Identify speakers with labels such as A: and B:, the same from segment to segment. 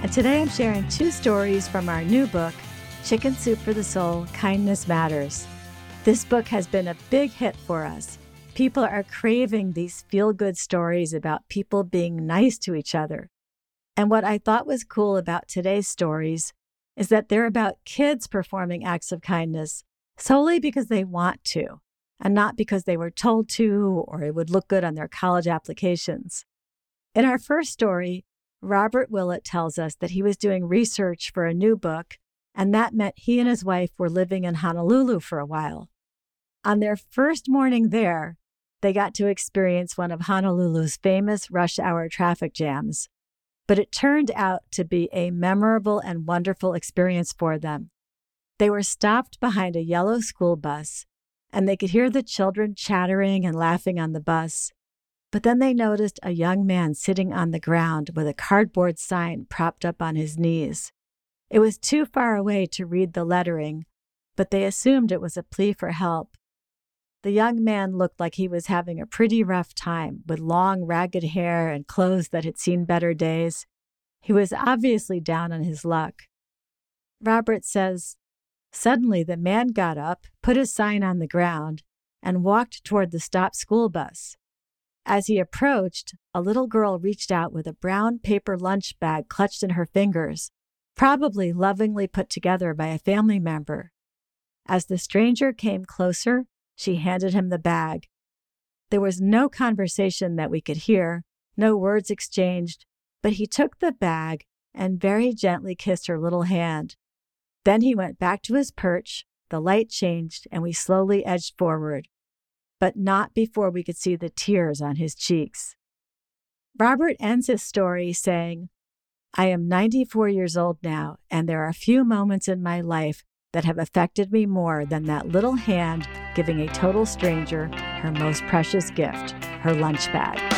A: And today I'm sharing two stories from our new book, Chicken Soup for the Soul Kindness Matters. This book has been a big hit for us. People are craving these feel good stories about people being nice to each other. And what I thought was cool about today's stories is that they're about kids performing acts of kindness solely because they want to and not because they were told to or it would look good on their college applications. In our first story, Robert Willett tells us that he was doing research for a new book, and that meant he and his wife were living in Honolulu for a while. On their first morning there, they got to experience one of Honolulu's famous rush hour traffic jams but it turned out to be a memorable and wonderful experience for them. They were stopped behind a yellow school bus, and they could hear the children chattering and laughing on the bus. But then they noticed a young man sitting on the ground with a cardboard sign propped up on his knees. It was too far away to read the lettering, but they assumed it was a plea for help. The young man looked like he was having a pretty rough time with long, ragged hair and clothes that had seen better days. He was obviously down on his luck. Robert says, Suddenly the man got up, put his sign on the ground, and walked toward the stopped school bus. As he approached, a little girl reached out with a brown paper lunch bag clutched in her fingers, probably lovingly put together by a family member. As the stranger came closer, she handed him the bag. There was no conversation that we could hear, no words exchanged, but he took the bag and very gently kissed her little hand. Then he went back to his perch, the light changed, and we slowly edged forward, but not before we could see the tears on his cheeks. Robert ends his story saying, I am 94 years old now, and there are few moments in my life that have affected me more than that little hand giving a total stranger her most precious gift, her lunch bag.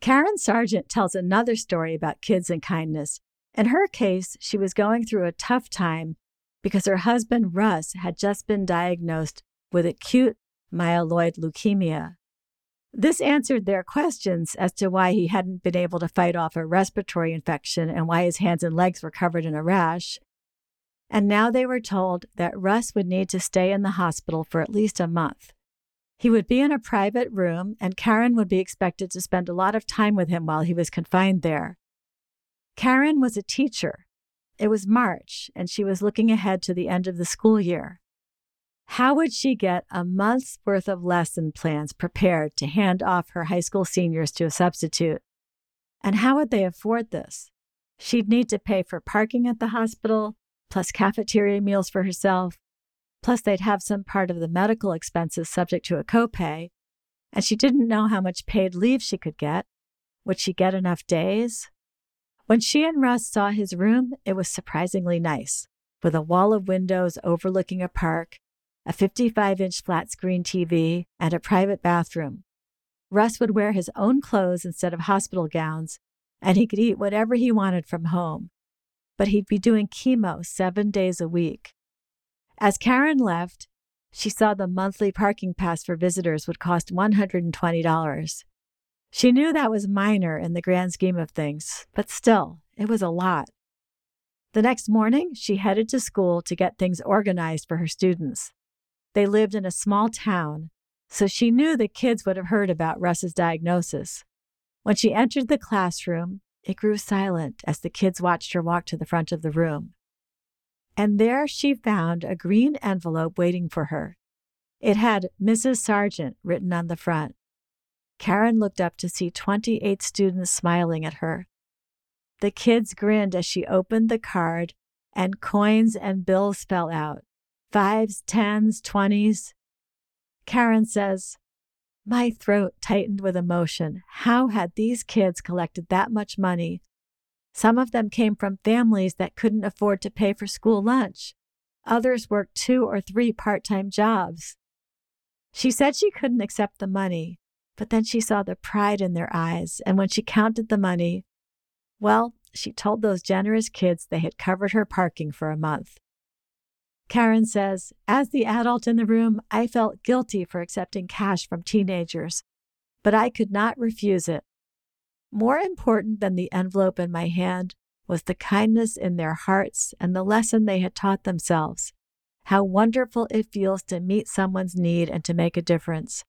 A: Karen Sargent tells another story about kids and kindness. In her case, she was going through a tough time because her husband, Russ, had just been diagnosed with acute myeloid leukemia. This answered their questions as to why he hadn't been able to fight off a respiratory infection and why his hands and legs were covered in a rash. And now they were told that Russ would need to stay in the hospital for at least a month. He would be in a private room, and Karen would be expected to spend a lot of time with him while he was confined there. Karen was a teacher. It was March, and she was looking ahead to the end of the school year. How would she get a month's worth of lesson plans prepared to hand off her high school seniors to a substitute? And how would they afford this? She'd need to pay for parking at the hospital, plus cafeteria meals for herself, Plus, they'd have some part of the medical expenses subject to a copay. And she didn't know how much paid leave she could get. Would she get enough days? When she and Russ saw his room, it was surprisingly nice, with a wall of windows overlooking a park, a 55 inch flat screen TV, and a private bathroom. Russ would wear his own clothes instead of hospital gowns, and he could eat whatever he wanted from home. But he'd be doing chemo seven days a week. As Karen left, she saw the monthly parking pass for visitors would cost $120. She knew that was minor in the grand scheme of things, but still, it was a lot. The next morning, she headed to school to get things organized for her students. They lived in a small town, so she knew the kids would have heard about Russ's diagnosis. When she entered the classroom, it grew silent as the kids watched her walk to the front of the room. And there she found a green envelope waiting for her. It had Mrs. Sargent written on the front. Karen looked up to see 28 students smiling at her. The kids grinned as she opened the card, and coins and bills fell out fives, tens, twenties. Karen says, My throat tightened with emotion. How had these kids collected that much money? Some of them came from families that couldn't afford to pay for school lunch. Others worked two or three part time jobs. She said she couldn't accept the money, but then she saw the pride in their eyes, and when she counted the money, well, she told those generous kids they had covered her parking for a month. Karen says, As the adult in the room, I felt guilty for accepting cash from teenagers, but I could not refuse it. More important than the envelope in my hand was the kindness in their hearts and the lesson they had taught themselves. How wonderful it feels to meet someone's need and to make a difference.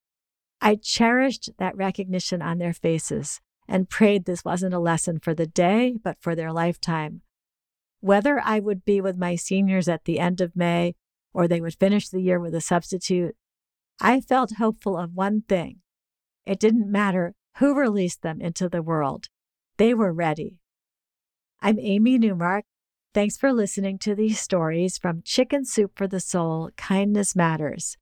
A: I cherished that recognition on their faces and prayed this wasn't a lesson for the day, but for their lifetime. Whether I would be with my seniors at the end of May or they would finish the year with a substitute, I felt hopeful of one thing. It didn't matter who released them into the world, they were ready. I'm Amy Newmark. Thanks for listening to these stories from Chicken Soup for the Soul Kindness Matters.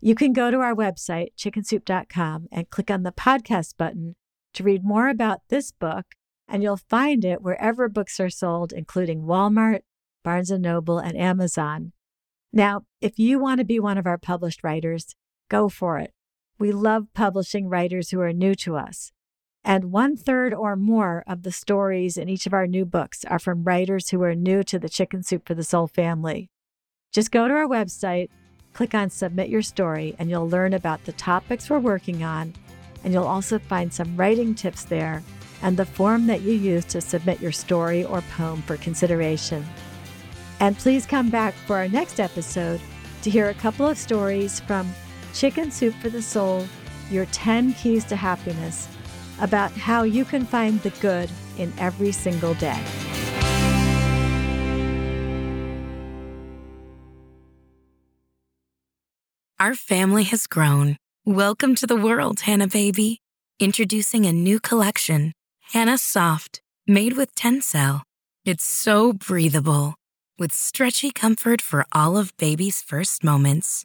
A: You can go to our website, chickensoup.com, and click on the podcast button to read more about this book, and you'll find it wherever books are sold, including Walmart, Barnes & Noble, and Amazon. Now, if you want to be one of our published writers, go for it. We love publishing writers who are new to us. And one third or more of the stories in each of our new books are from writers who are new to the Chicken Soup for the Soul family. Just go to our website, click on Submit Your Story, and you'll learn about the topics we're working on and you'll also find some writing tips there and the form that you use to submit your story or poem for consideration. And please come back for our next episode to hear a couple of stories from Chicken Soup for the Soul Your 10 Keys to Happiness about how you can find the good in every single day.
B: Our family has grown. Welcome to the world, Hanna Baby. Introducing a new collection, Hanna Soft, made with Tencel. It's so breathable, with stretchy comfort for all of baby's first moments.